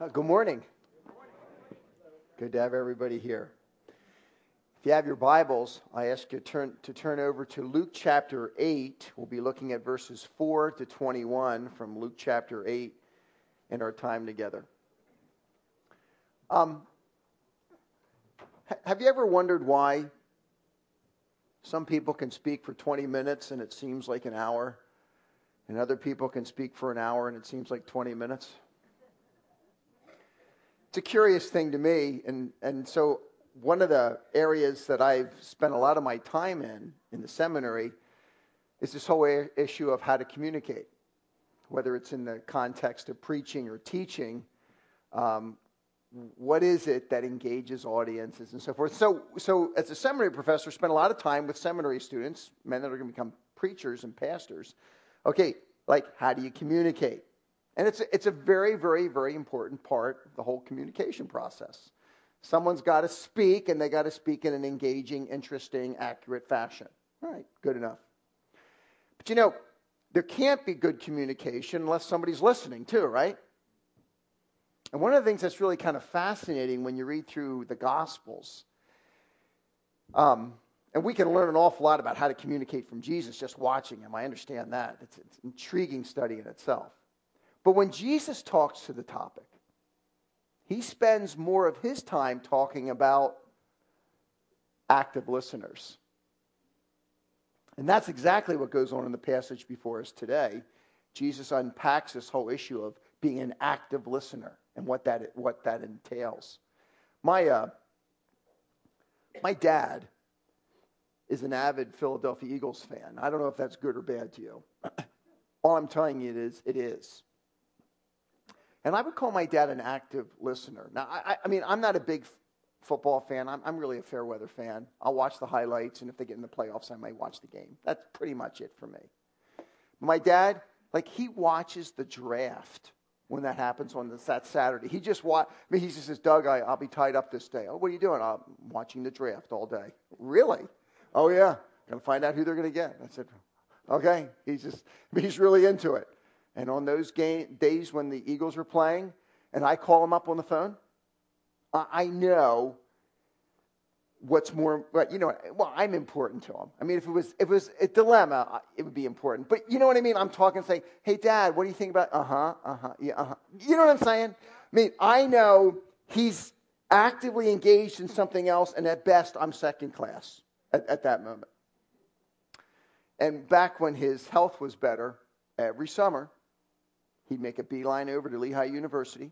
Uh, good morning. Good to have everybody here. If you have your Bibles, I ask you to turn, to turn over to Luke chapter 8. We'll be looking at verses 4 to 21 from Luke chapter 8 in our time together. Um, have you ever wondered why some people can speak for 20 minutes and it seems like an hour, and other people can speak for an hour and it seems like 20 minutes? It's a curious thing to me. And, and so, one of the areas that I've spent a lot of my time in, in the seminary, is this whole issue of how to communicate, whether it's in the context of preaching or teaching. Um, what is it that engages audiences and so forth? So, so as a seminary professor, spent a lot of time with seminary students, men that are going to become preachers and pastors. Okay, like how do you communicate? And it's a, it's a very, very, very important part of the whole communication process. Someone's got to speak, and they got to speak in an engaging, interesting, accurate fashion. All right, good enough. But you know, there can't be good communication unless somebody's listening, too, right? And one of the things that's really kind of fascinating when you read through the Gospels, um, and we can learn an awful lot about how to communicate from Jesus just watching him. I understand that. It's, it's an intriguing study in itself. But when Jesus talks to the topic, he spends more of his time talking about active listeners. And that's exactly what goes on in the passage before us today. Jesus unpacks this whole issue of being an active listener and what that, what that entails. My, uh, my dad is an avid Philadelphia Eagles fan. I don't know if that's good or bad to you. All I'm telling you is it is. And I would call my dad an active listener. Now, I, I mean, I'm not a big f- football fan. I'm, I'm really a fair weather fan. I'll watch the highlights, and if they get in the playoffs, I might watch the game. That's pretty much it for me. My dad, like, he watches the draft when that happens on that Saturday. He just watch. I mean, he just says, "Doug, I, will be tied up this day." Oh, what are you doing? I'm watching the draft all day. Really? Oh yeah. Gonna find out who they're gonna get. I said, "Okay." He's just he's really into it. And on those game, days when the Eagles are playing, and I call him up on the phone, I, know what's more you know well i'm important to him i mean if it was if it was a dilemma it would be important. But you know what i mean? I'm talking saying hey dad what do you think about uh-huh uh-huh yeah uh-huh. You know what i'm saying? I mean i know he's actively engaged in something else and at best i'm second class at, at that moment. And back when his health was better every summer he'd make a beeline over to Lehigh University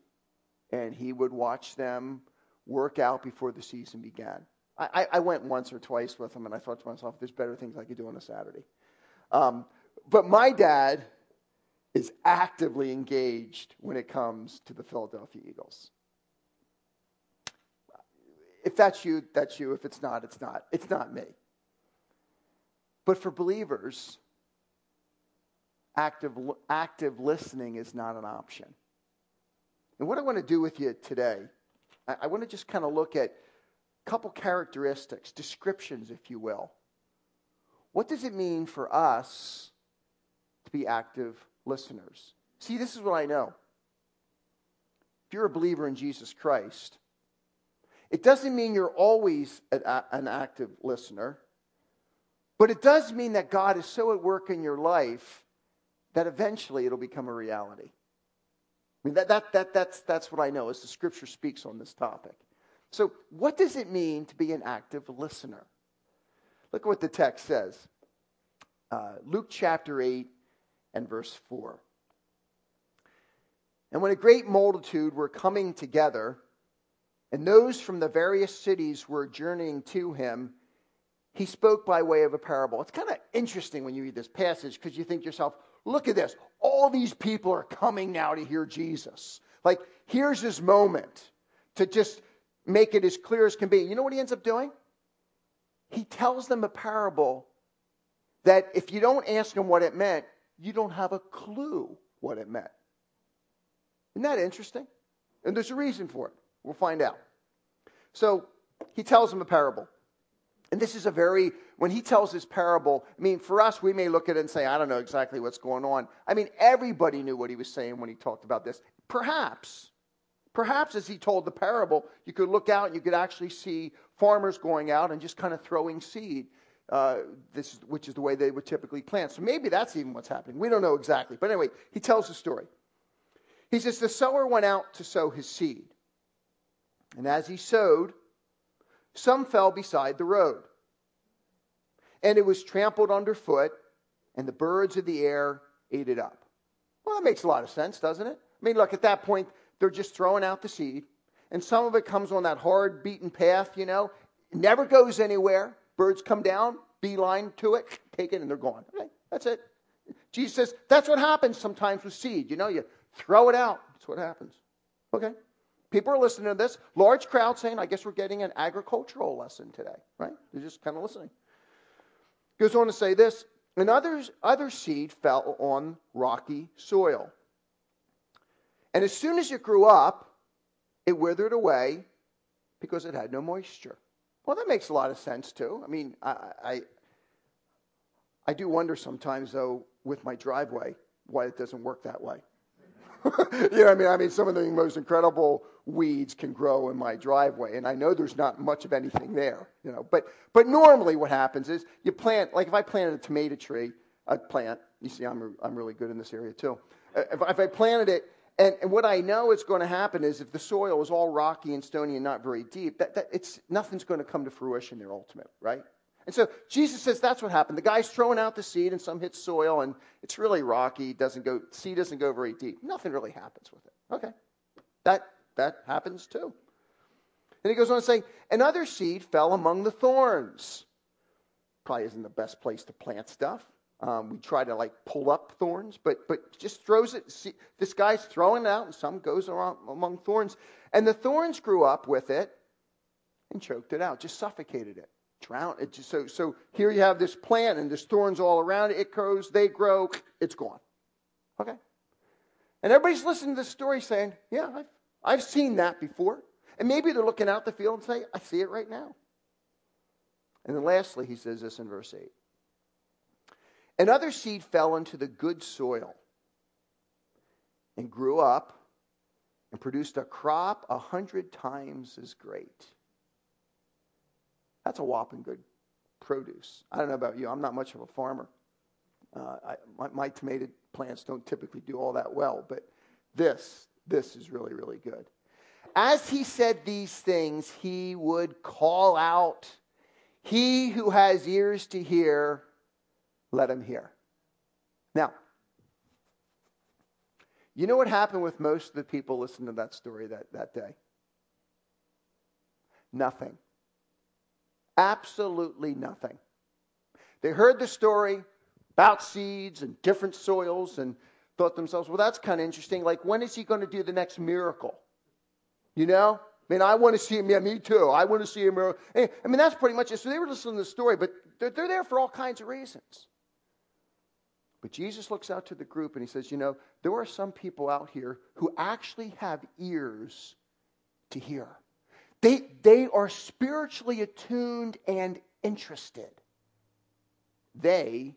and he would watch them work out before the season began. I, I, went once or twice with him, and I thought to myself, there's better things I could do on a Saturday. Um, but my dad is actively engaged when it comes to the Philadelphia Eagles. If that's you, that's you. If it's not, it's not. It's not me. But for believers, active, active listening is not an option. And what I want to do with you today, I, I want to just kind of look at a couple characteristics, descriptions, if you will. What does it mean for us to be active listeners? See, this is what I know. If you're a believer in Jesus Christ, it doesn't mean you're always an active listener, but it does mean that God is so at work in your life that eventually it'll become a reality. I mean, that, that, that, that's, that's what I know as the scripture speaks on this topic. So, what does it mean to be an active listener? Look at what the text says uh, Luke chapter 8 and verse 4. And when a great multitude were coming together, and those from the various cities were journeying to him, he spoke by way of a parable. It's kind of interesting when you read this passage because you think to yourself, Look at this. All these people are coming now to hear Jesus. Like, here's his moment to just make it as clear as can be. You know what he ends up doing? He tells them a parable that if you don't ask him what it meant, you don't have a clue what it meant. Isn't that interesting? And there's a reason for it. We'll find out. So he tells them a parable. And this is a very, when he tells this parable, I mean, for us, we may look at it and say, I don't know exactly what's going on. I mean, everybody knew what he was saying when he talked about this. Perhaps, Perhaps as he told the parable, you could look out and you could actually see farmers going out and just kind of throwing seed, uh, this, which is the way they would typically plant. So maybe that's even what's happening. We don't know exactly. But anyway, he tells the story. He says, The sower went out to sow his seed. And as he sowed, some fell beside the road. And it was trampled underfoot, and the birds of the air ate it up. Well, that makes a lot of sense, doesn't it? I mean, look, at that point, they're just throwing out the seed, and some of it comes on that hard beaten path, you know, it never goes anywhere. Birds come down, beeline to it, take it, and they're gone. Okay, that's it. Jesus says that's what happens sometimes with seed. You know, you throw it out. That's what happens. Okay. People are listening to this. Large crowd saying, I guess we're getting an agricultural lesson today, right? They're just kind of listening. Goes on to say this, and others, other seed fell on rocky soil. And as soon as it grew up, it withered away because it had no moisture. Well, that makes a lot of sense too. I mean, I, I, I do wonder sometimes, though, with my driveway, why it doesn't work that way. you know I mean? I mean, some of the most incredible weeds can grow in my driveway, and I know there's not much of anything there, you know. But, but normally what happens is you plant, like if I planted a tomato tree, a plant, you see, I'm, I'm really good in this area too. Uh, if, if I planted it and, and, what I know is going to happen is if the soil is all rocky and stony and not very deep, that, that it's, nothing's going to come to fruition there ultimately, right? And so Jesus says that's what happened. The guy's throwing out the seed and some hits soil and it's really rocky, doesn't go, seed doesn't go very deep. Nothing really happens with it. Okay. That, that happens too. And he goes on to say, another seed fell among the thorns. Probably isn't the best place to plant stuff. Um, we try to like pull up thorns, but but just throws it. See, this guy's throwing it out, and some goes around among thorns, and the thorns grew up with it and choked it out, just suffocated it, drowned it. Just, so so here you have this plant, and there's thorns all around it. It grows, they grow, it's gone. Okay, and everybody's listening to this story, saying, "Yeah, I've I've seen that before," and maybe they're looking out the field and say, "I see it right now." And then lastly, he says this in verse eight. Another seed fell into the good soil and grew up and produced a crop a hundred times as great. That's a whopping good produce. I don't know about you, I'm not much of a farmer. Uh, I, my, my tomato plants don't typically do all that well, but this, this is really, really good. As he said these things, he would call out, He who has ears to hear, let him hear. Now, you know what happened with most of the people listening to that story that, that day? Nothing. Absolutely nothing. They heard the story about seeds and different soils and thought themselves, well, that's kind of interesting. Like, when is he going to do the next miracle? You know? I mean, I want to see him. Yeah, me too. I want to see a miracle. Uh, eh, I mean, that's pretty much it. So they were listening to the story, but they're, they're there for all kinds of reasons. But Jesus looks out to the group and he says, You know, there are some people out here who actually have ears to hear. They, they are spiritually attuned and interested. They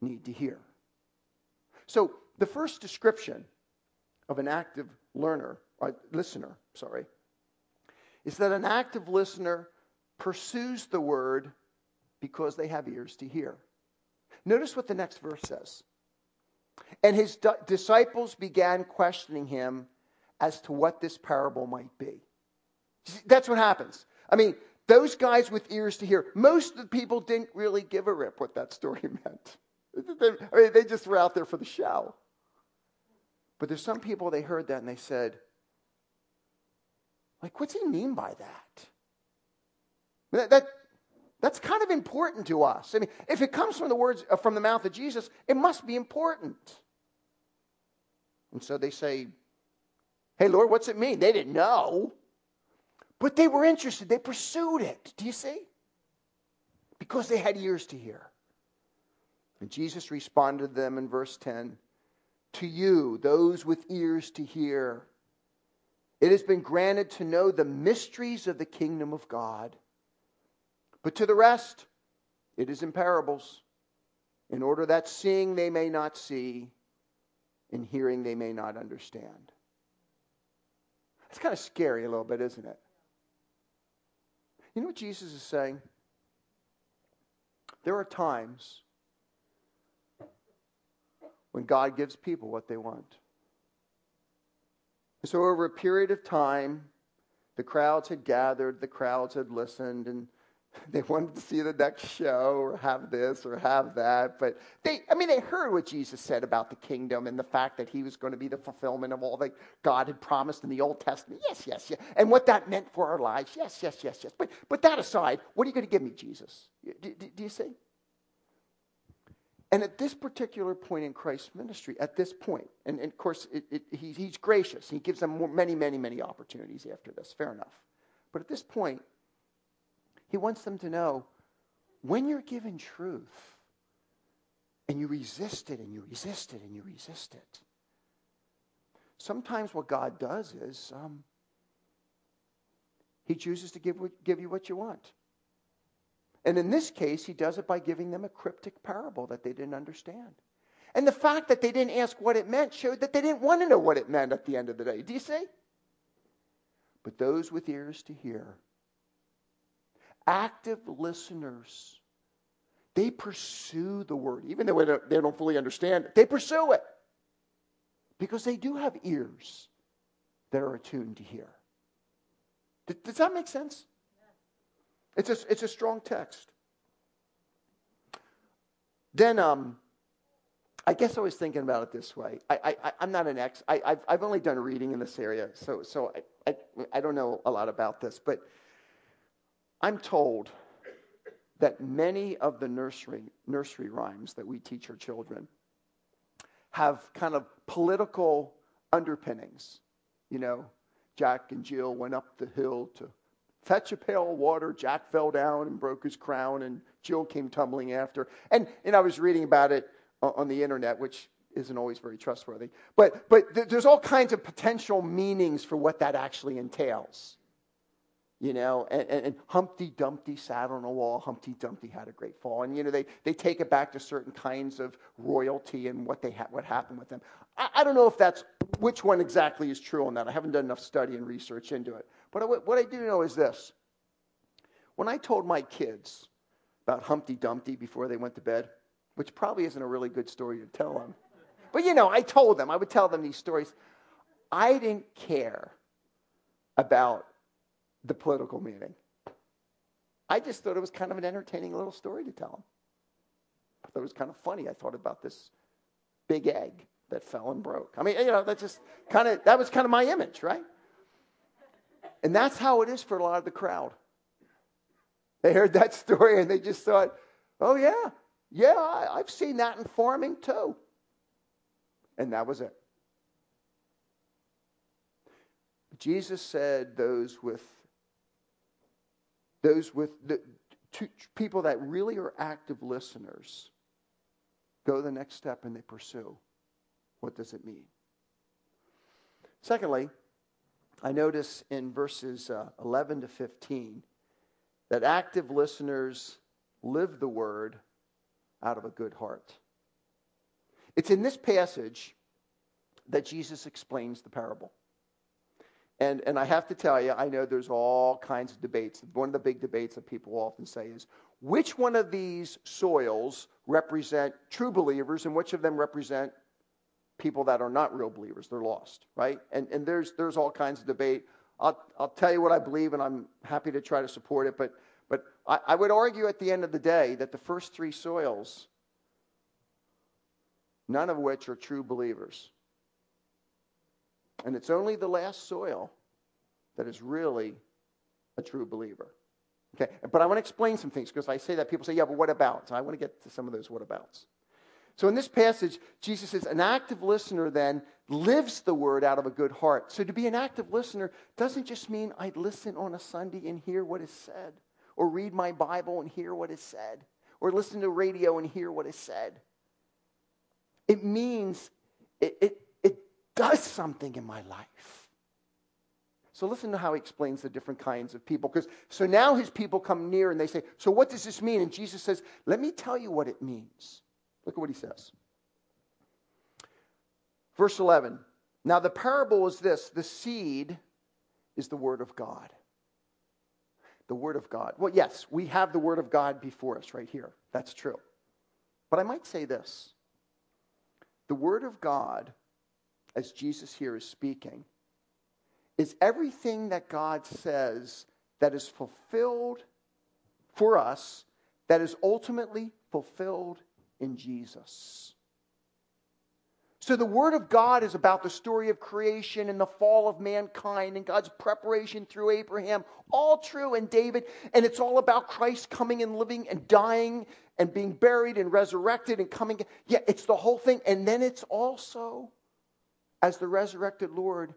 need to hear. So, the first description of an active learner, or listener, sorry, is that an active listener pursues the word because they have ears to hear. Notice what the next verse says. And his di- disciples began questioning him as to what this parable might be. That's what happens. I mean, those guys with ears to hear, most of the people didn't really give a rip what that story meant. I mean, they just were out there for the show. But there's some people, they heard that and they said, like, what's he mean by that? That, that, that's kind of important to us. I mean, if it comes from the words uh, from the mouth of Jesus, it must be important. And so they say, Hey, Lord, what's it mean? They didn't know. But they were interested. They pursued it. Do you see? Because they had ears to hear. And Jesus responded to them in verse 10 To you, those with ears to hear, it has been granted to know the mysteries of the kingdom of God. But to the rest, it is in parables, in order that seeing they may not see, and hearing they may not understand. It's kind of scary a little bit, isn't it? You know what Jesus is saying? There are times when God gives people what they want. So, over a period of time, the crowds had gathered, the crowds had listened, and they wanted to see the next show or have this or have that. But they, I mean, they heard what Jesus said about the kingdom and the fact that he was going to be the fulfillment of all that God had promised in the Old Testament. Yes, yes, yes. And what that meant for our lives. Yes, yes, yes, yes. But, but that aside, what are you going to give me, Jesus? Do, do, do you see? And at this particular point in Christ's ministry, at this point, and, and of course, it, it, he, he's gracious. He gives them more, many, many, many opportunities after this. Fair enough. But at this point, he wants them to know when you're given truth and you resist it and you resist it and you resist it, sometimes what God does is um, he chooses to give, give you what you want. And in this case, he does it by giving them a cryptic parable that they didn't understand. And the fact that they didn't ask what it meant showed that they didn't want to know what it meant at the end of the day. Do you see? But those with ears to hear active listeners, they pursue the word, even though they don't fully understand it. They pursue it because they do have ears that are attuned to hear. Does that make sense? It's a, it's a strong text. Then, um, I guess I was thinking about it this way. I, I'm not an ex. I, have I've only done reading in this area, so, so I, I, I don't know a lot about this. But I'm told that many of the nursery, nursery rhymes that we teach our children have kind of political underpinnings. You know, Jack and Jill went up the hill to fetch a pail of water. Jack fell down and broke his crown, and Jill came tumbling after. And, and I was reading about it on the internet, which isn't always very trustworthy. But, but there's all kinds of potential meanings for what that actually entails you know, and, and, and, Humpty Dumpty sat on a wall. Humpty Dumpty had a great fall. And, you know, they, they take it back to certain kinds of royalty and what, they ha- what happened with them. I, I don't know if that's which one exactly is true on that. I haven't done enough study and research into it. But I, what I do know is this. When I told my kids about Humpty Dumpty before they went to bed, which probably isn't a really good story to tell them, but, you know, I told them, I would tell them these stories. I didn't care about the political meeting. I just thought it was kind of an entertaining little story to tell them. I thought it was kind of funny. I thought about this big egg that fell and broke. I mean, you know, that just kind of that was kind of my image, right? And that's how it is for a lot of the crowd. They heard that story and they just thought, "Oh yeah, yeah, I, I've seen that in farming too." And that was it. Jesus said those with those with the two, people that really are active listeners go the next step and they pursue. What does it mean? Secondly, I notice in verses uh, 11 to 15 that active listeners live the word out of a good heart. It's in this passage that Jesus explains the parable. And, and I have to tell you, I know there's all kinds of debates. One of the big debates that people often say is which one of these soils represent true believers and which of them represent people that are not real believers? They're lost, right? And, and there's, there's all kinds of debate. I'll, I'll tell you what I believe, and I'm happy to try to support it. But, but I, I would argue at the end of the day that the first three soils, none of which are true believers. And it's only the last soil that is really a true believer. Okay, but I want to explain some things because I say that people say, yeah, but what about? So I want to get to some of those what abouts. So in this passage, Jesus says, an active listener then lives the word out of a good heart. So to be an active listener doesn't just mean I listen on a Sunday and hear what is said, or read my Bible and hear what is said, or listen to radio and hear what is said. It means it, it, does something in my life. So listen to how he explains the different kinds of people. Because so now his people come near and they say, So what does this mean? And Jesus says, Let me tell you what it means. Look at what he says. Verse 11. Now the parable is this the seed is the Word of God. The Word of God. Well, yes, we have the Word of God before us right here. That's true. But I might say this the Word of God, as Jesus here is speaking, is everything that God says that is fulfilled for us, that is ultimately fulfilled in Jesus. So the Word of God is about the story of creation and the fall of mankind and God's preparation through Abraham. All true and David. And it's all about Christ coming and living and dying and being buried and resurrected and coming. Yeah, it's the whole thing. And then it's also, as the resurrected Lord,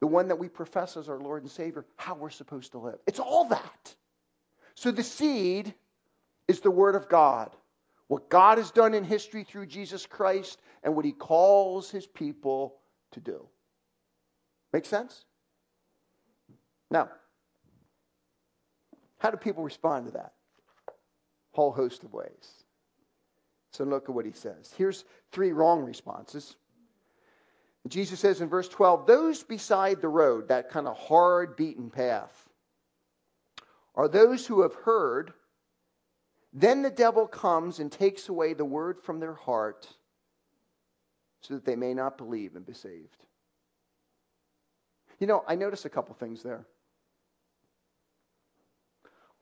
the one that we profess as our Lord and Savior, how we're supposed to live. It's all that. So the seed is the Word of God what God has done in history through Jesus Christ and what he calls his people to do. Make sense? Now, how do people respond to that? Whole host of ways. So look at what he says. Here's three wrong responses. Jesus says in verse 12, those beside the road, that kind of hard beaten path, are those who have heard then the devil comes and takes away the word from their heart so that they may not believe and be saved. You know, I noticed a couple things there.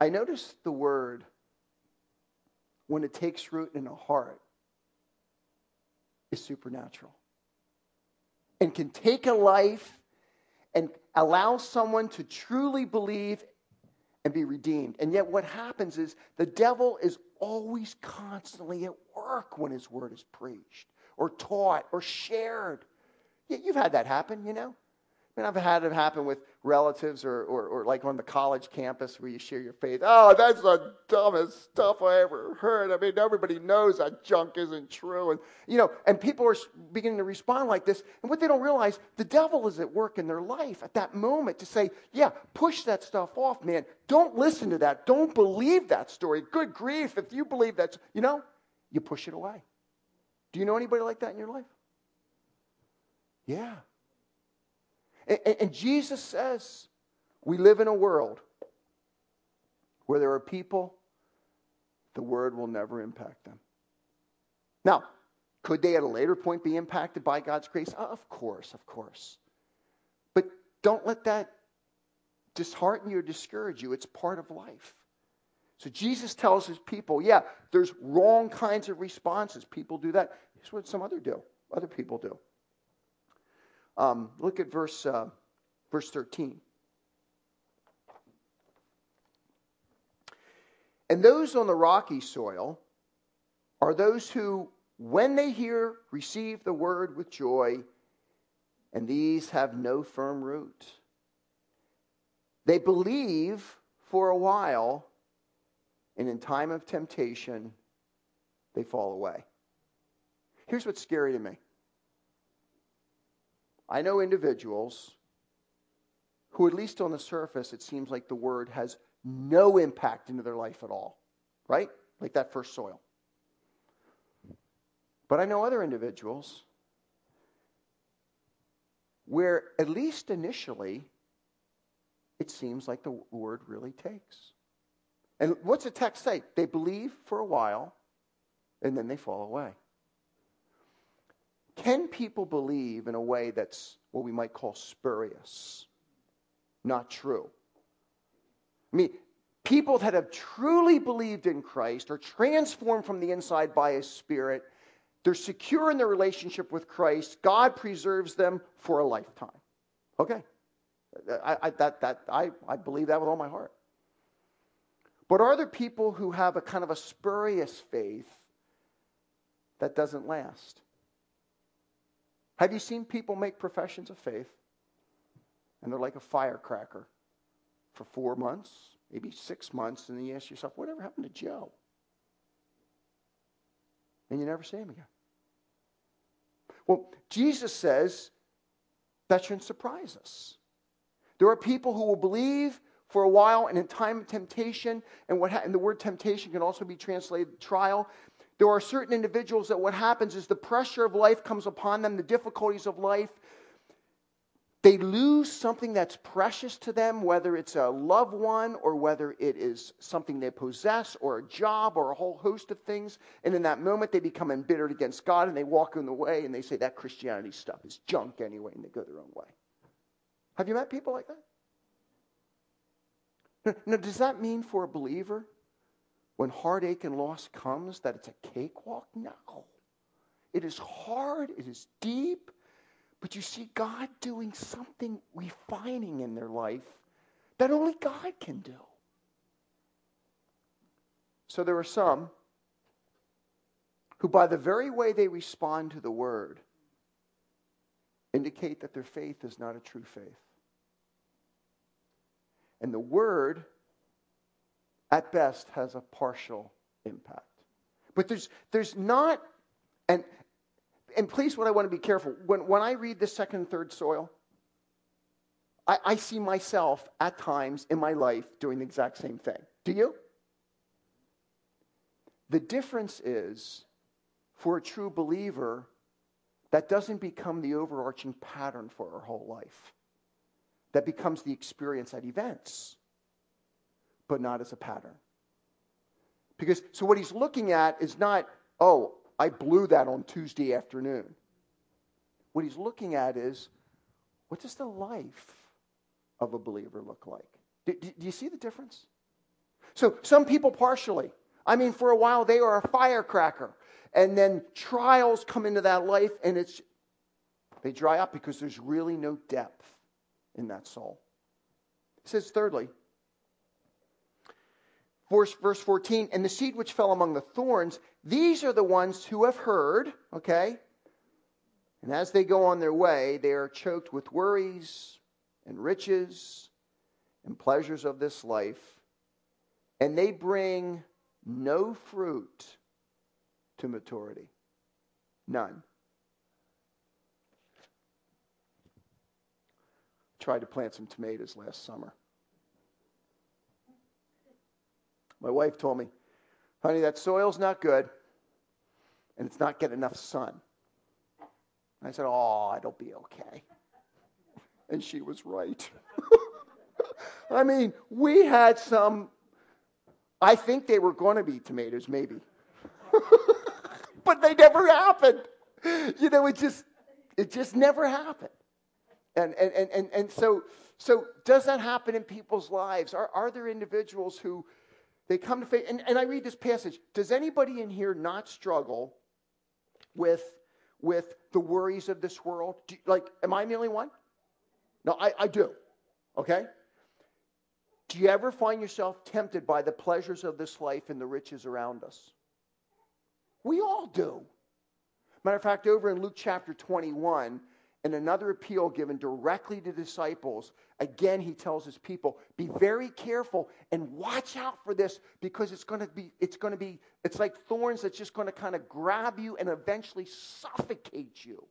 I noticed the word when it takes root in a heart is supernatural and can take a life and allow someone to truly believe and be redeemed. And yet, what happens is the devil is always constantly at work when his word is preached or taught or shared. You've had that happen, you know? I mean, I've had it happen with relatives or, or, or, like on the college campus where you share your faith. Oh, that's the dumbest stuff I ever heard. I mean, everybody knows that junk isn't true. And, you know, and people are beginning to respond like this. And what they don't realize, the devil is at work in their life at that moment to say, yeah, push that stuff off, man. Don't listen to that. Don't believe that story. Good grief. If you believe that, you know, you push it away. Do you know anybody like that in your life? Yeah. And, and Jesus says we live in a world where there are people, the word will never impact them. Now, could they at a later point be impacted by God's grace? Uh, of course, of course. But don't let that dishearten you or discourage you. It's part of life. So Jesus tells his people, yeah, there's wrong kinds of responses. People do that. Here's what some other do. Other people do. Um, look at verse, uh, verse 13. And those on the rocky soil are those who, when they hear, receive the word with joy, and these have no firm root. They believe for a while, and in time of temptation, they fall away. Here's what's scary to me I know individuals who, at least on the surface, it seems like the word has no impact into their life at all, right? Like that first soil. But I know other individuals where, at least initially, it seems like the word really takes. And what's the text say? They believe for a while and then they fall away. Can people believe in a way that's what we might call spurious? Not true. I mean, people that have truly believed in Christ are transformed from the inside by His Spirit. They're secure in their relationship with Christ. God preserves them for a lifetime. Okay. I, I, that, that, I, I believe that with all my heart. But are there people who have a kind of a spurious faith that doesn't last? Have you seen people make professions of faith and they're like a firecracker for four months, maybe six months, and then you ask yourself, whatever happened to Joe? And you never see him again. Well, Jesus says that shouldn't surprise us. There are people who will believe for a while, and in time of temptation, and what ha- and the word temptation can also be translated trial. There are certain individuals that what happens is the pressure of life comes upon them, the difficulties of life. they lose something that's precious to them, whether it's a loved one or whether it is something they possess or a job or a whole host of things. And in that moment, they become embittered against God and they walk in the way and they say that Christianity stuff is junk anyway and they go their own way. Have you met people like that? Now, does that mean for a believer when heartache and loss comes that it's a cakewalk? No. It is hard, it is deep, but you see God doing something refining in their life that only God can do. So there are some who, by the very way they respond to the word, indicate that their faith is not a true faith. And the word, at best, has a partial impact. But there's, there's not, and, and please, what I want to be careful when, when I read the second and third soil, I, I see myself at times in my life doing the exact same thing. Do you? The difference is for a true believer, that doesn't become the overarching pattern for our whole life. That becomes the experience at events, but not as a pattern. Because, so what he's looking at is not, oh, I blew that on Tuesday afternoon. What he's looking at is what does the life of a believer look like? Do, do, do, you see the difference? So, some people partially. I mean, for a while they are a firecracker. And then trials come into that life and it's they dry up because there's really no depth in that soul. It says, thirdly, verse, verse 14, and the seed which fell among the thorns, these are the ones who have heard, okay? And as they go on their way, they are choked with worries and riches and pleasures of this life, and they bring no fruit to maturity. None. Tried to plant some tomatoes last summer. My wife told me, honey, that soil's not good and it's not getting enough sun. I said, oh, it'll be okay. And she was right. I mean, we had some, I think they were going to be tomatoes, maybe. but they never happened. You know, it just, it just never happened. And, and, and, and, and so, so does that happen in people's lives? Are, are there individuals who, they come to faith. And, and I read this passage. Does anybody in here not struggle with, with the worries of this world? Do, like, am I the only one? No, I, I do. Okay? Do you ever find yourself tempted by the pleasures of this life and the riches around us? We all do. Matter of fact, over in Luke chapter 21, and another appeal given directly to disciples, again, he tells his people, be very careful and watch out for this because it's going to be, it's going to be, it's like thorns that's just going to kind of grab you and eventually suffocate you.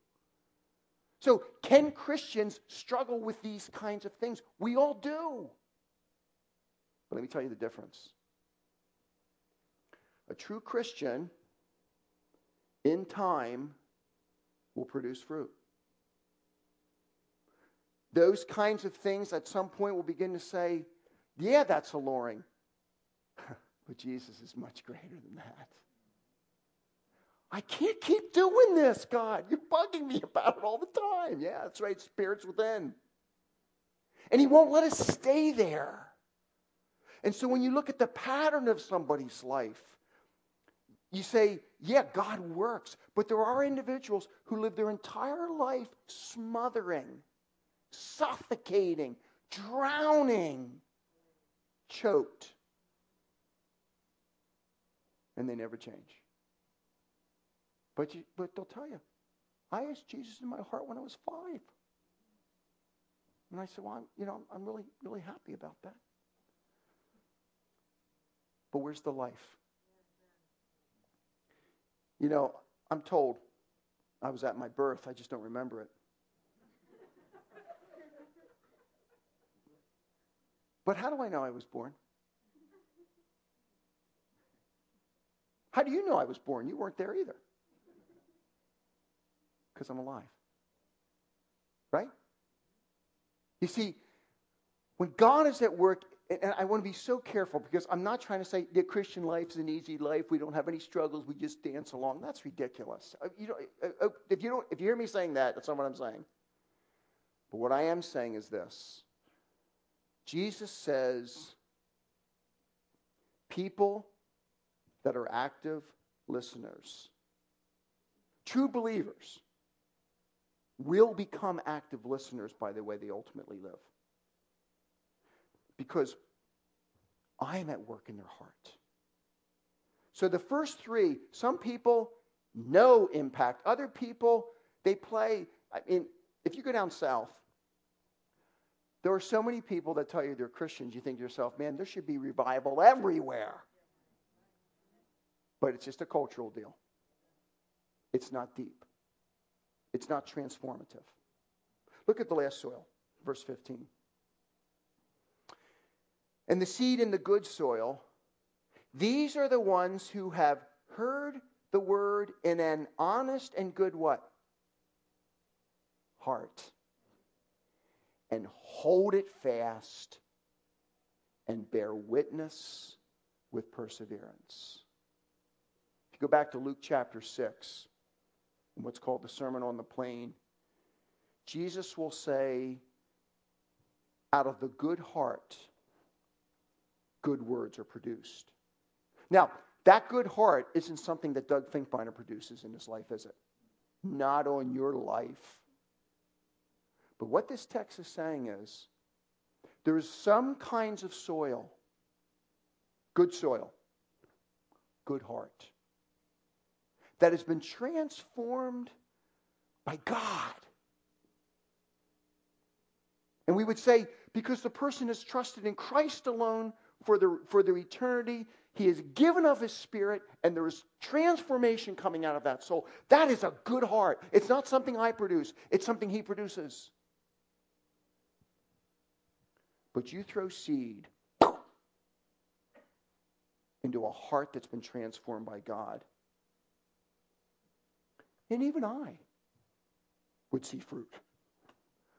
So, can Christians struggle with these kinds of things? We all do. But let me tell you the difference. A true Christian, in time, will produce fruit those kinds of things at some point will begin to say, yeah, that's alluring. but Jesus is much greater than that. I can't keep doing this, God. You're bugging me about it all the time. Yeah, that's right. Spirit's within. And He won't let us stay there. And so when you look at the pattern of somebody's life, you say, yeah, God works. But there are individuals who live their entire life smothering suffocating, drowning, choked. And they never change. But, you, but they'll tell you, I asked Jesus in my heart when I was five. And I said, well, I'm, you know, I'm really, really happy about that. But where's the life? You know, I'm told I was at my birth. I just don't remember it. But how do I know I was born? How do you know I was born? You weren't there either. Because I'm alive. Right? You see, when God is at work, and I want to be so careful because I'm not trying to say the Christian life is an easy life. We don't have any struggles. We just dance along. That's ridiculous. Uh, you know, uh, uh, if you don't, if you hear me saying that, that's not what I'm saying. But what I am saying is this: Jesus says, people that are active listeners, true believers, will become active listeners by the way they ultimately live because I am at work in their heart. So the first three, some people, no impact. Other people, they play. I mean, if you go down south, there are so many people that tell you they're Christians, you think to yourself, man, there should be revival everywhere. But it's just a cultural deal. It's not deep, it's not transformative. Look at the last soil, verse 15. And the seed in the good soil, these are the ones who have heard the word in an honest and good what? Heart. And hold it fast and bear witness with perseverance. If you go back to Luke chapter 6, in what's called the Sermon on the Plain, Jesus will say, out of the good heart, good words are produced. Now, that good heart isn't something that Doug Finkbeiner produces in his life, is it? Not on your life. But what this text is saying is there's some kinds of soil, good soil, good heart, that has been transformed by God. And we would say, because the person has trusted in Christ alone for the, for the eternity. He has given of his spirit, and there is transformation coming out of that soul. That is a good heart. It's not something I produce, it's something he produces. But you throw seed into a heart that's been transformed by God. And even I would see fruit.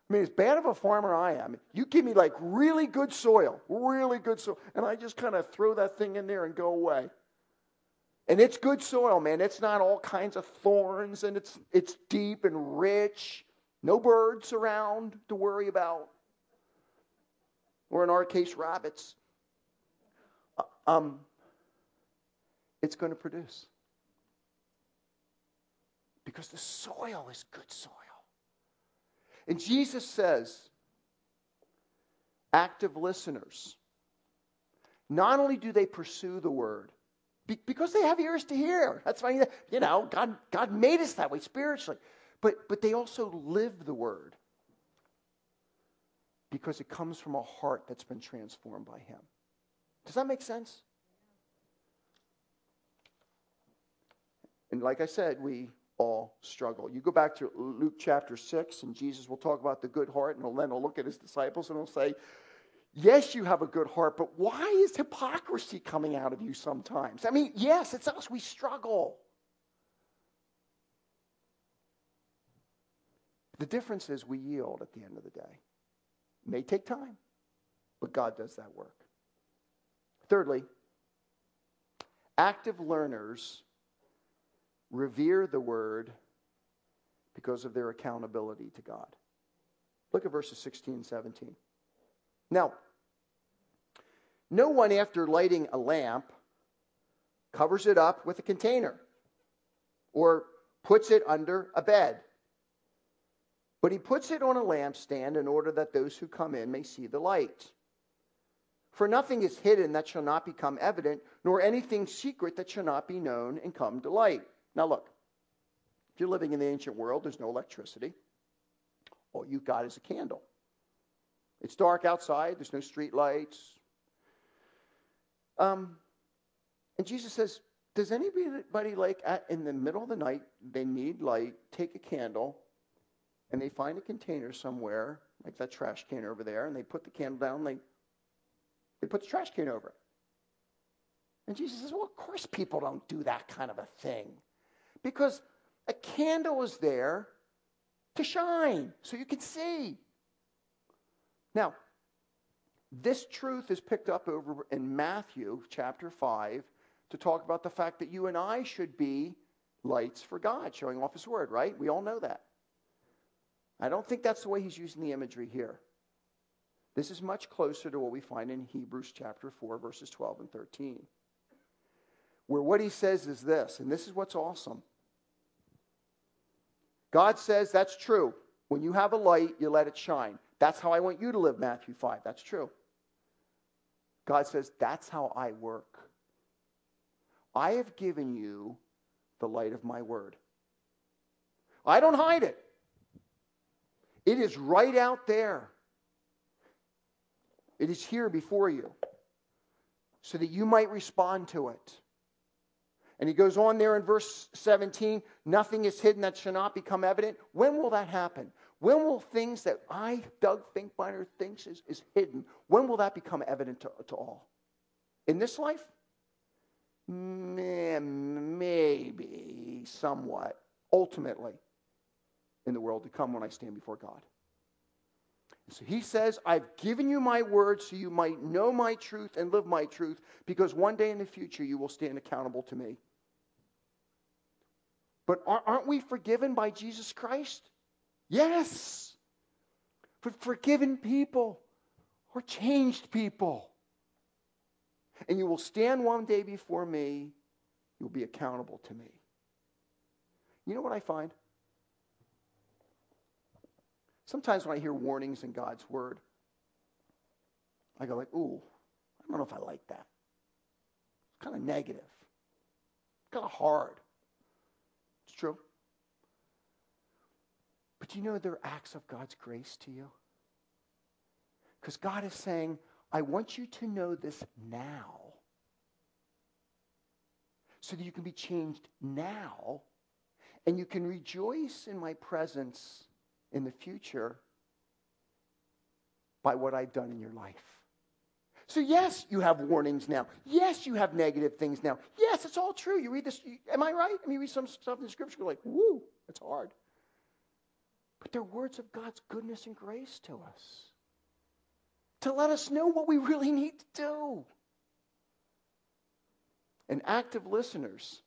I mean, as bad of a farmer I am, you give me like really good soil, really good soil, and I just kind of throw that thing in there and go away. And it's good soil, man. It's not all kinds of thorns, and it's it's deep and rich. No birds around to worry about, or in our case, rabbits. Uh, um, it's going to produce because the soil is good soil. And Jesus says, active listeners, not only do they pursue the word, because they have ears to hear. That's why, you know, God, God made us that way spiritually. But, but they also live the word because it comes from a heart that's been transformed by Him. Does that make sense? And like I said, we all struggle. You go back to Luke chapter 6, and Jesus will talk about the good heart, and then he'll look at his disciples and he'll say, Yes, you have a good heart, but why is hypocrisy coming out of you sometimes? I mean, yes, it's us. We struggle. The difference is we yield at the end of the day. It may take time, but God does that work. Thirdly, active learners revere the word because of their accountability to God. Look at verses 16 and 17. Now, no one, after lighting a lamp, covers it up with a container or puts it under a bed. But he puts it on a lampstand in order that those who come in may see the light. For nothing is hidden that shall not become evident, nor anything secret that shall not be known and come to light. Now, look, if you're living in the ancient world, there's no electricity. All you've got is a candle. It's dark outside, there's no street lights. Um, and Jesus says, Does anybody, like, in the middle of the night, they need light, take a candle, and they find a container somewhere, like that trash can over there, and they put the candle down, they, they put the trash can over it. And Jesus says, Well, of course people don't do that kind of a thing. Because a candle is there to shine so you can see. Now, this truth is picked up over in Matthew chapter 5 to talk about the fact that you and I should be lights for God, showing off His word, right? We all know that. I don't think that's the way he's using the imagery here. This is much closer to what we find in Hebrews chapter 4, verses 12 and 13, where what he says is this, and this is what's awesome. God says that's true. When you have a light, you let it shine. That's how I want you to live, Matthew 5. That's true. God says, That's how I work. I have given you the light of my word. I don't hide it, it is right out there. It is here before you so that you might respond to it. And he goes on there in verse 17 nothing is hidden that shall not become evident. When will that happen? When will things that I, Doug Finkbeiner, thinks is, is hidden, when will that become evident to, to all? In this life? Maybe, somewhat. Ultimately, in the world to come when I stand before God. So he says, I've given you my word so you might know my truth and live my truth, because one day in the future you will stand accountable to me. But aren't we forgiven by Jesus Christ? Yes. But forgiven people or changed people. And you will stand one day before me, you'll be accountable to me. You know what I find? Sometimes when I hear warnings in God's word, I go like, ooh, I don't know if I like that. It's kind of negative. Kind of hard. It's true. But do you know they're acts of God's grace to you? Because God is saying, I want you to know this now so that you can be changed now and you can rejoice in my presence in the future by what I've done in your life. So, yes, you have warnings now. Yes, you have negative things now. Yes, it's all true. You read this, am I right? I mean, you read some stuff in the scripture, you're like, woo, it's hard. But they're words of God's goodness and grace to us to let us know what we really need to do. And active listeners,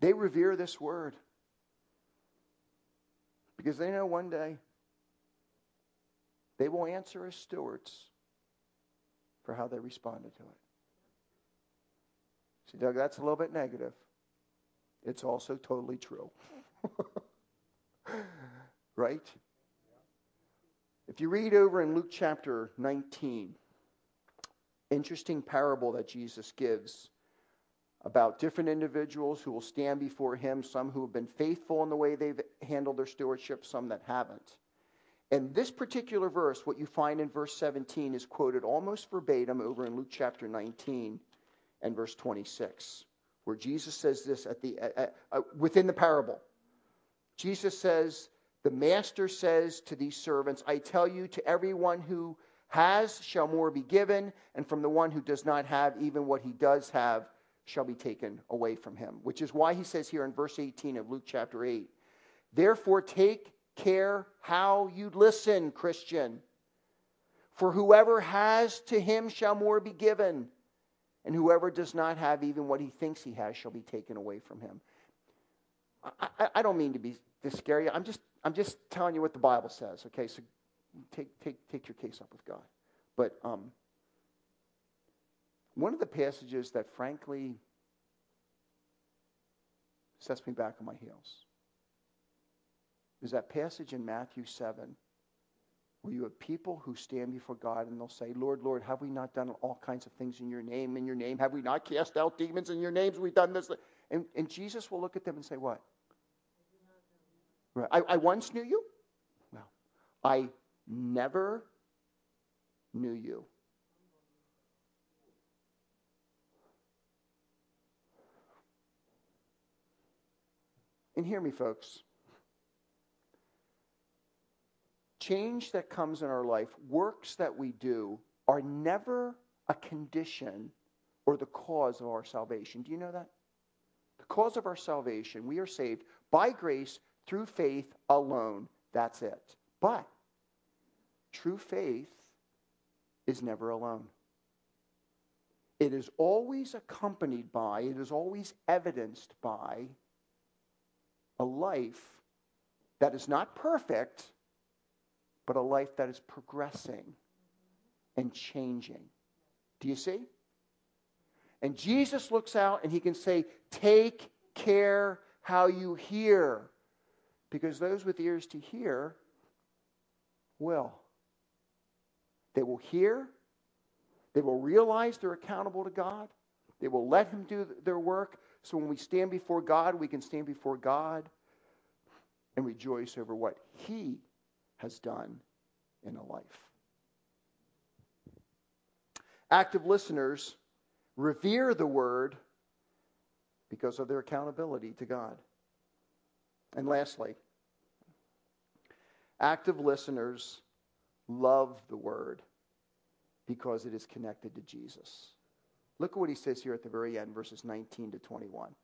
they revere this word because they know one day they will answer as stewards for how they responded to it. See, Doug, that's a little bit negative. It's also totally true. right? If you read over in Luke chapter 19, interesting parable that Jesus gives about different individuals who will stand before him, some who have been faithful in the way they've handled their stewardship, some that haven't. And this particular verse, what you find in verse 17, is quoted almost verbatim over in Luke chapter 19 and verse 26, where Jesus says this at the, uh, uh, within the parable. Jesus says, the master says to these servants, I tell you, to everyone who has shall more be given, and from the one who does not have, even what he does have shall be taken away from him. Which is why he says here in verse 18 of Luke chapter 8, Therefore take care how you listen, Christian. For whoever has to him shall more be given, and whoever does not have even what he thinks he has shall be taken away from him. I, I, I don't mean to be this scary. I'm just I'm just telling you what the Bible says, okay? So take, take, take your case up with God. But um, one of the passages that frankly sets me back on my heels is that passage in Matthew 7 where you have people who stand before God and they'll say, Lord, Lord, have we not done all kinds of things in your name? In your name, have we not cast out demons in your names? We've done this. And, and Jesus will look at them and say, What? I, I once knew you? Well, I never knew you. And hear me, folks. Change that comes in our life, works that we do, are never a condition or the cause of our salvation. Do you know that? The cause of our salvation, we are saved by grace through faith alone. That's it. But true faith is never alone. It is always accompanied by, it is always evidenced by a life that is not perfect, but a life that is progressing and changing. Do you see? And Jesus looks out and he can say, Take care how you hear. Because those with ears to hear will. They will hear, they will realize they're accountable to God, they will let Him do their work. So when we stand before God, we can stand before God and rejoice over what He has done in a life. Active listeners revere the Word because of their accountability to God. And lastly, active listeners love the Word because it is connected to Jesus. Look at what he says here at the very end, verses 19 to 21.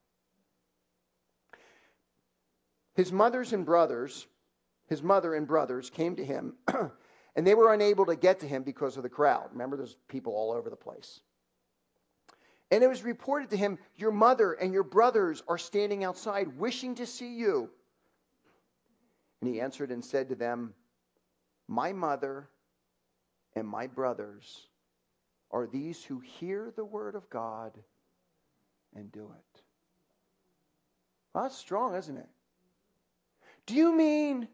His mothers and brothers, his mother and brothers came to him, and they were unable to get to him because of the crowd. Remember, there's people all over the place. And it was reported to him, Your mother and your brothers are standing outside wishing to see you. And he answered and said to them, My mother and my brothers are these who hear the word of God and do it. Well, that's strong, isn't it? Do you mean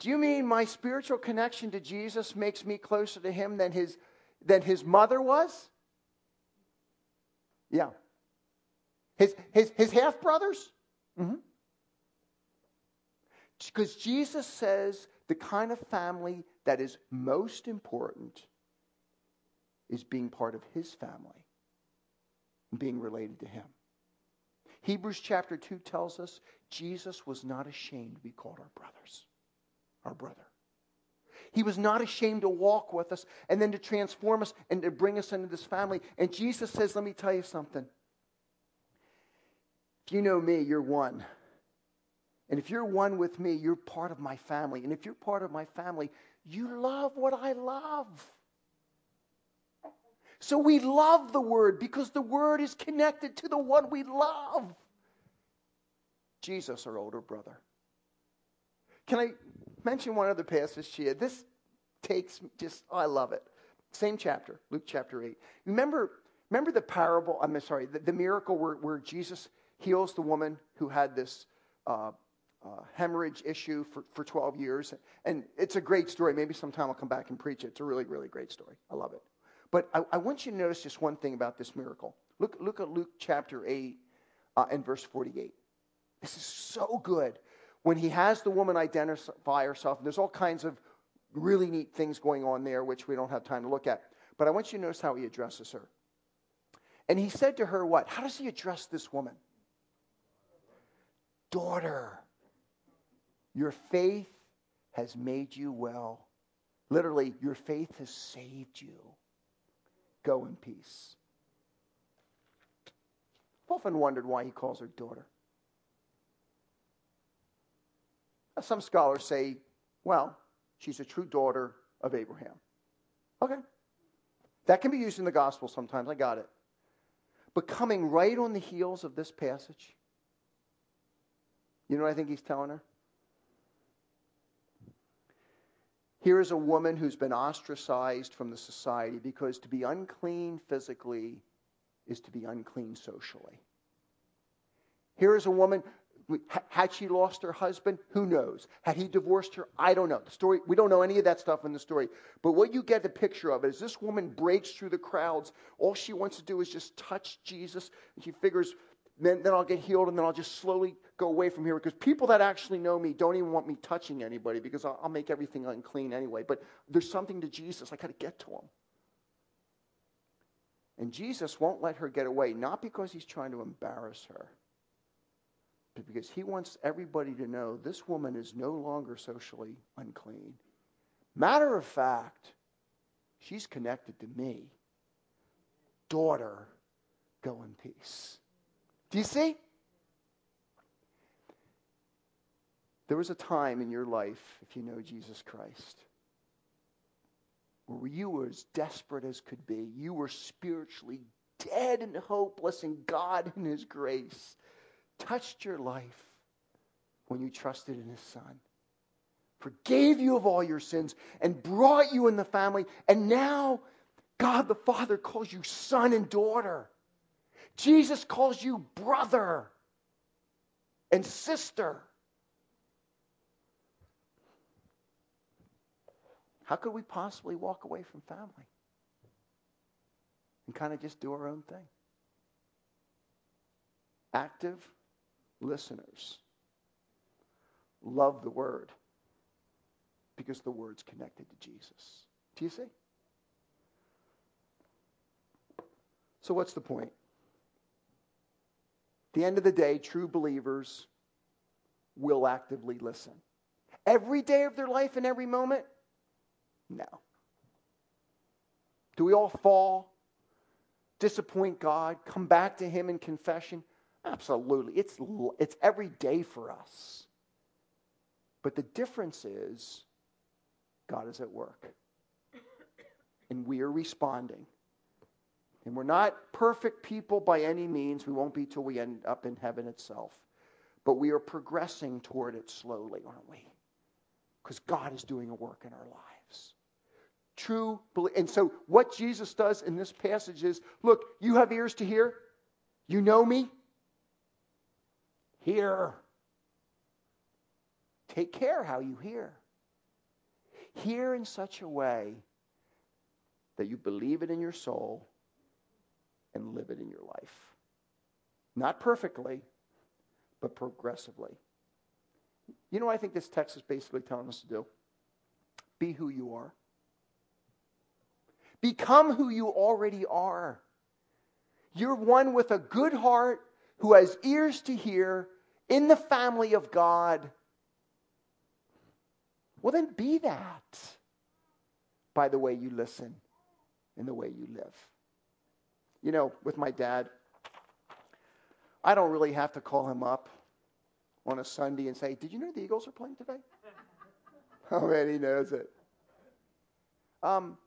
Do you mean my spiritual connection to Jesus makes me closer to him than his than his mother was? Yeah. His, his, his half brothers? Mm-hmm. Because Jesus says the kind of family that is most important is being part of his family, and being related to him. Hebrews chapter 2 tells us Jesus was not ashamed to be called our brothers, our brother. He was not ashamed to walk with us and then to transform us and to bring us into this family. And Jesus says, Let me tell you something. If you know me, you're one. And if you're one with me, you're part of my family. And if you're part of my family, you love what I love. So we love the Word because the Word is connected to the one we love Jesus, our older brother. Can I mention one other passage here. This takes just, oh, I love it. Same chapter, Luke chapter 8. Remember, remember the parable, I'm sorry, the, the miracle where, where Jesus heals the woman who had this uh, uh, hemorrhage issue for, for 12 years. And it's a great story. Maybe sometime I'll come back and preach it. It's a really, really great story. I love it. But I, I want you to notice just one thing about this miracle. Look, look at Luke chapter 8 uh, and verse 48. This is so good when he has the woman identify herself, and there's all kinds of really neat things going on there, which we don't have time to look at. But I want you to notice how he addresses her. And he said to her, What? How does he address this woman? Daughter, your faith has made you well. Literally, your faith has saved you. Go in peace. I've often wondered why he calls her daughter. Some scholars say, well, she's a true daughter of Abraham. Okay. That can be used in the gospel sometimes. I got it. But coming right on the heels of this passage, you know what I think he's telling her? Here is a woman who's been ostracized from the society because to be unclean physically is to be unclean socially. Here is a woman had she lost her husband? Who knows? Had he divorced her? I don't know. The story, we don't know any of that stuff in the story. But what you get the picture of is this woman breaks through the crowds. All she wants to do is just touch Jesus. And she figures, then, then I'll get healed and then I'll just slowly go away from here. Because people that actually know me don't even want me touching anybody because I'll, I'll make everything unclean anyway. But there's something to Jesus. I got to get to him. And Jesus won't let her get away, not because he's trying to embarrass her but because he wants everybody to know this woman is no longer socially unclean. Matter of fact, she's connected to me. Daughter, go in peace. Do you see? There was a time in your life, if you know Jesus Christ, where you were as desperate as could be. You were spiritually dead and hopeless, and God, in His grace, touched your life when you trusted in His Son, forgave you of all your sins, and brought you in the family. And now, God the Father calls you son and daughter. Jesus calls you brother and sister. How could we possibly walk away from family and kind of just do our own thing? Active listeners love the word because the word's connected to Jesus. Do you see? So, what's the point? At the end of the day, true believers will actively listen. Every day of their life and every moment? No. Do we all fall, disappoint God, come back to Him in confession? Absolutely. It's, it's every day for us. But the difference is God is at work. And we are responding. And we're not perfect people by any means. We won't be till we end up in heaven itself. But we are progressing toward it slowly, aren't we? Because God is doing a work in our lives. True belief. And so, what Jesus does in this passage is look, you have ears to hear. You know me. Hear. Take care how you hear. Hear in such a way that you believe it in your soul and live it in your life. Not perfectly, but progressively. You know what I think this text is basically telling us to do? Be who you are. Become who you already are. You're one with a good heart who has ears to hear in the family of God. Well, then be that by the way you listen and the way you live. You know, with my dad, I don't really have to call him up on a Sunday and say, Did you know the Eagles are playing today? oh, man, he knows it. Um,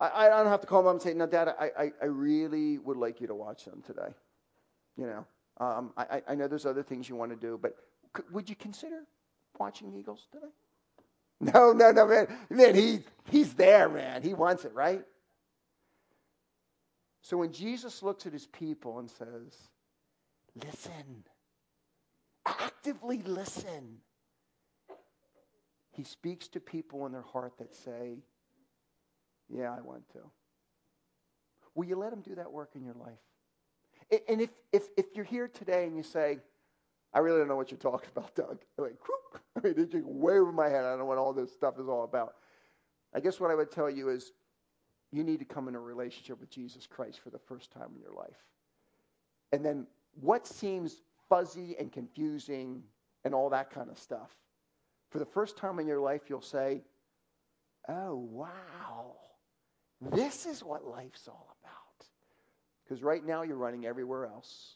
I, I don't have to call him up and say, No, Dad, I, I, I really would like you to watch them today. You know, um, I, I know there's other things you want to do, but could, would you consider watching the Eagles today? No, no, no, man. Man, he, he's there, man. He wants it, right? So when Jesus looks at his people and says, listen, actively listen, he speaks to people in their heart that say, yeah, I want to. Will you let him do that work in your life? And if, if, if you're here today and you say, I really don't know what you're talking about, Doug. Like, whoop. I mean, it's just way over my head. I don't know what all this stuff is all about. I guess what I would tell you is you need to come in a relationship with Jesus Christ for the first time in your life. And then what seems fuzzy and confusing and all that kind of stuff, for the first time in your life, you'll say, Oh, wow, this is what life's all about. Because right now you're running everywhere else.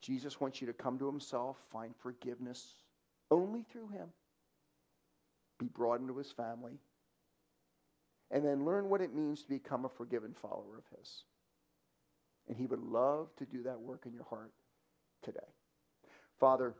Jesus wants you to come to himself, find forgiveness only through him, be brought into his family, and then learn what it means to become a forgiven follower of His. And He would love to do that work in your heart today. Father,